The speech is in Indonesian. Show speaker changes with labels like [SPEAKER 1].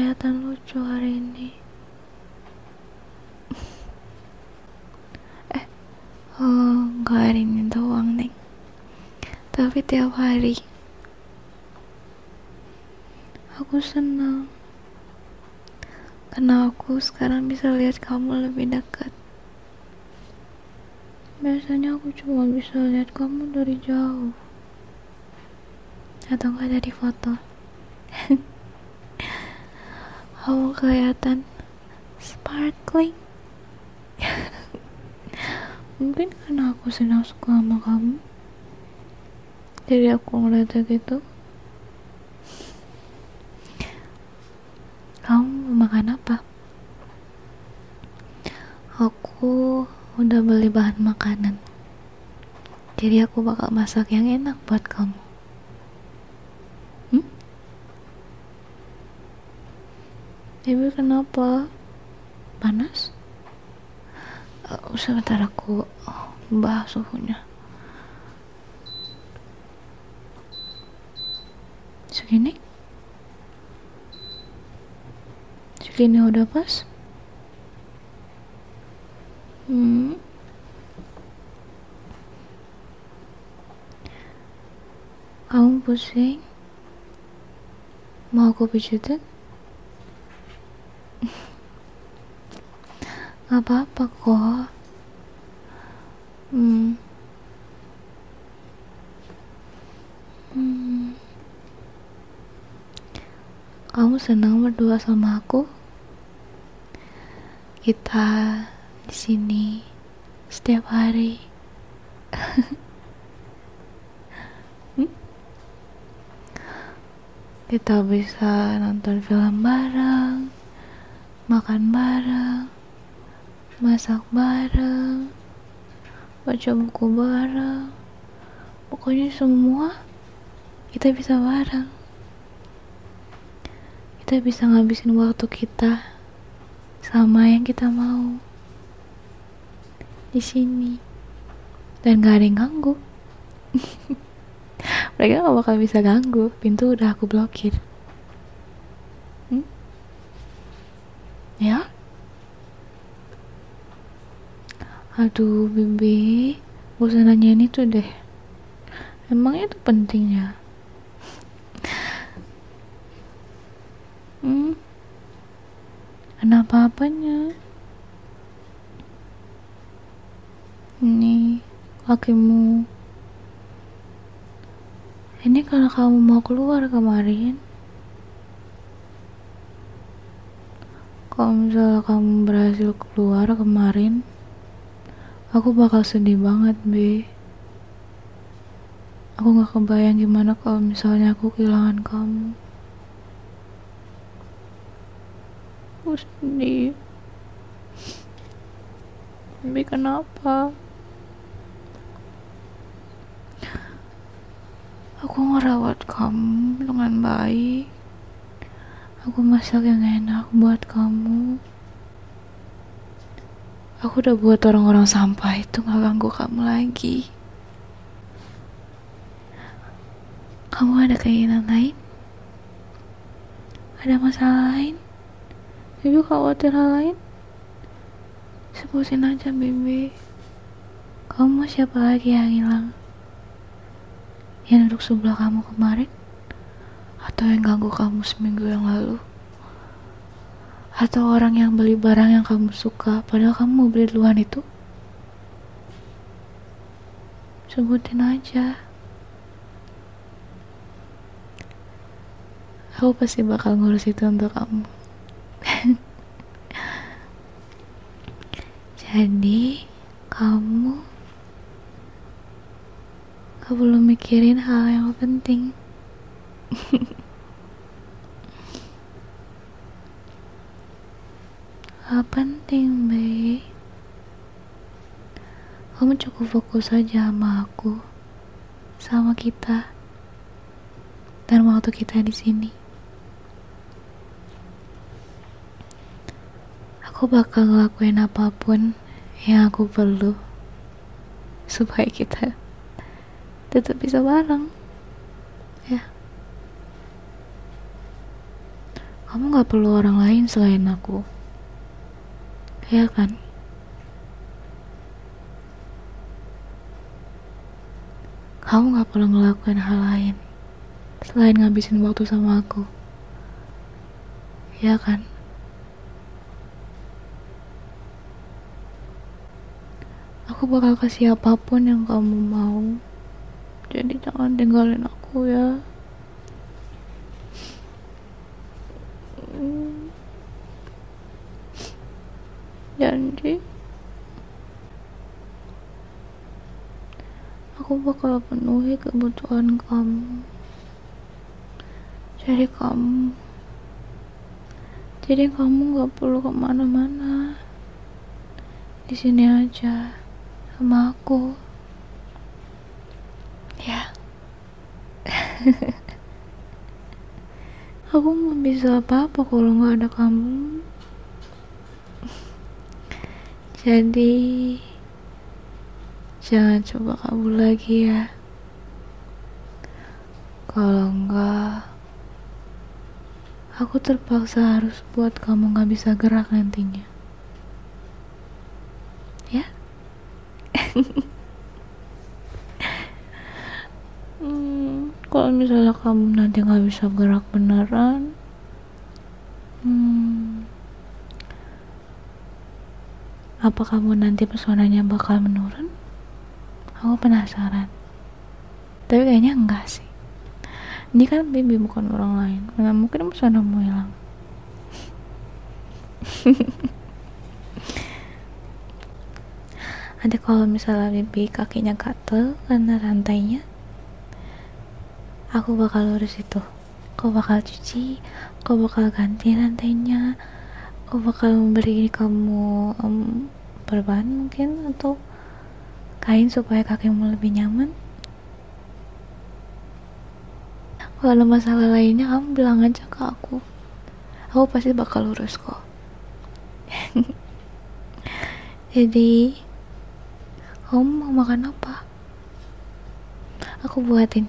[SPEAKER 1] kelihatan lucu hari ini. eh, oh, nggak hari ini doang, Neng. Tapi tiap hari. Aku senang. Karena aku sekarang bisa lihat kamu lebih dekat. Biasanya aku cuma bisa lihat kamu dari jauh. Atau enggak dari foto. kamu kelihatan sparkling. Mungkin karena aku sedang suka sama kamu. Jadi aku ngeliatnya gitu. Kamu mau makan apa? Aku udah beli bahan makanan. Jadi aku bakal masak yang enak buat kamu. Ibu kenapa? Panas? Uh, sebentar aku bahas suhunya. Segini? Segini udah pas? Hmm. Kamu pusing? Mau aku pijitin? Gak apa-apa kok. Hmm. Hmm. Kamu senang berdua sama aku? Kita di sini setiap hari. Kita bisa nonton film bareng, makan bareng, masak bareng, baca buku bareng. Pokoknya semua kita bisa bareng. Kita bisa ngabisin waktu kita sama yang kita mau di sini dan gak ada yang ganggu mereka gak bakal bisa ganggu pintu udah aku blokir hmm? ya aduh bibi gak usah nanyain itu deh. Emang itu pentingnya hmm? Kenapa apanya ini kakimu. Ini kalau kamu mau keluar kemarin. Kalau misalnya kamu berhasil keluar kemarin aku bakal sedih banget be aku gak kebayang gimana kalau misalnya aku kehilangan kamu aku sedih Bi kenapa? Aku ngerawat kamu dengan baik. Aku masak yang enak buat kamu. Aku udah buat orang-orang sampah itu gak ganggu kamu lagi. Kamu ada keinginan lain? Ada masalah lain? Ibu khawatir hal lain? Sebutin aja, Bibi. Kamu siapa lagi yang hilang? Yang duduk sebelah kamu kemarin? Atau yang ganggu kamu seminggu yang lalu? Atau orang yang beli barang yang kamu suka padahal kamu mau beli duluan itu? Sebutin aja. Aku pasti bakal ngurus itu untuk kamu. Jadi, kamu gak perlu mikirin hal yang penting. gak penting, Be. Kamu cukup fokus aja sama aku, sama kita, dan waktu kita di sini. Aku bakal ngelakuin apa pun yang aku perlu supaya kita tetap bisa bareng. Ya. kamu gak perlu orang lain selain aku. Ya kan? Kamu gak perlu ngelakuin hal lain selain ngabisin waktu sama aku. Ya kan? Aku bakal kasih apa pun yang kamu mau. Jadi jangan tinggalin aku ya. Aku bakal penuhi kebutuhan kamu. Jadi kamu jadi kamu gak perlu ke mana-mana. Di sini aja sama aku. Ya. Aku nggak bisa apa-apa kalau nggak ada kamu. Jadi jangan coba kabur lagi ya. Kalau enggak, aku terpaksa harus buat kamu gak bisa gerak nantinya. Ya? hmm, kalau misalnya kamu nanti gak bisa gerak beneran, hmm, apa kamu nanti pesonanya bakal menurun? Aku penasaran. Tapi kayaknya enggak sih. Ini kan Bibi bukan orang lain. Mana mungkin pesona mau hilang. Ada kalau misalnya Bibi kakinya gatel karena rantainya, aku bakal urus itu. Aku bakal cuci, aku bakal ganti rantainya, aku bakal memberi kamu um, perban mungkin atau kain supaya kakimu lebih nyaman? Kalau masalah lainnya kamu bilang aja ke aku. Aku pasti bakal urus kok. Jadi kamu mau makan apa? Aku buatin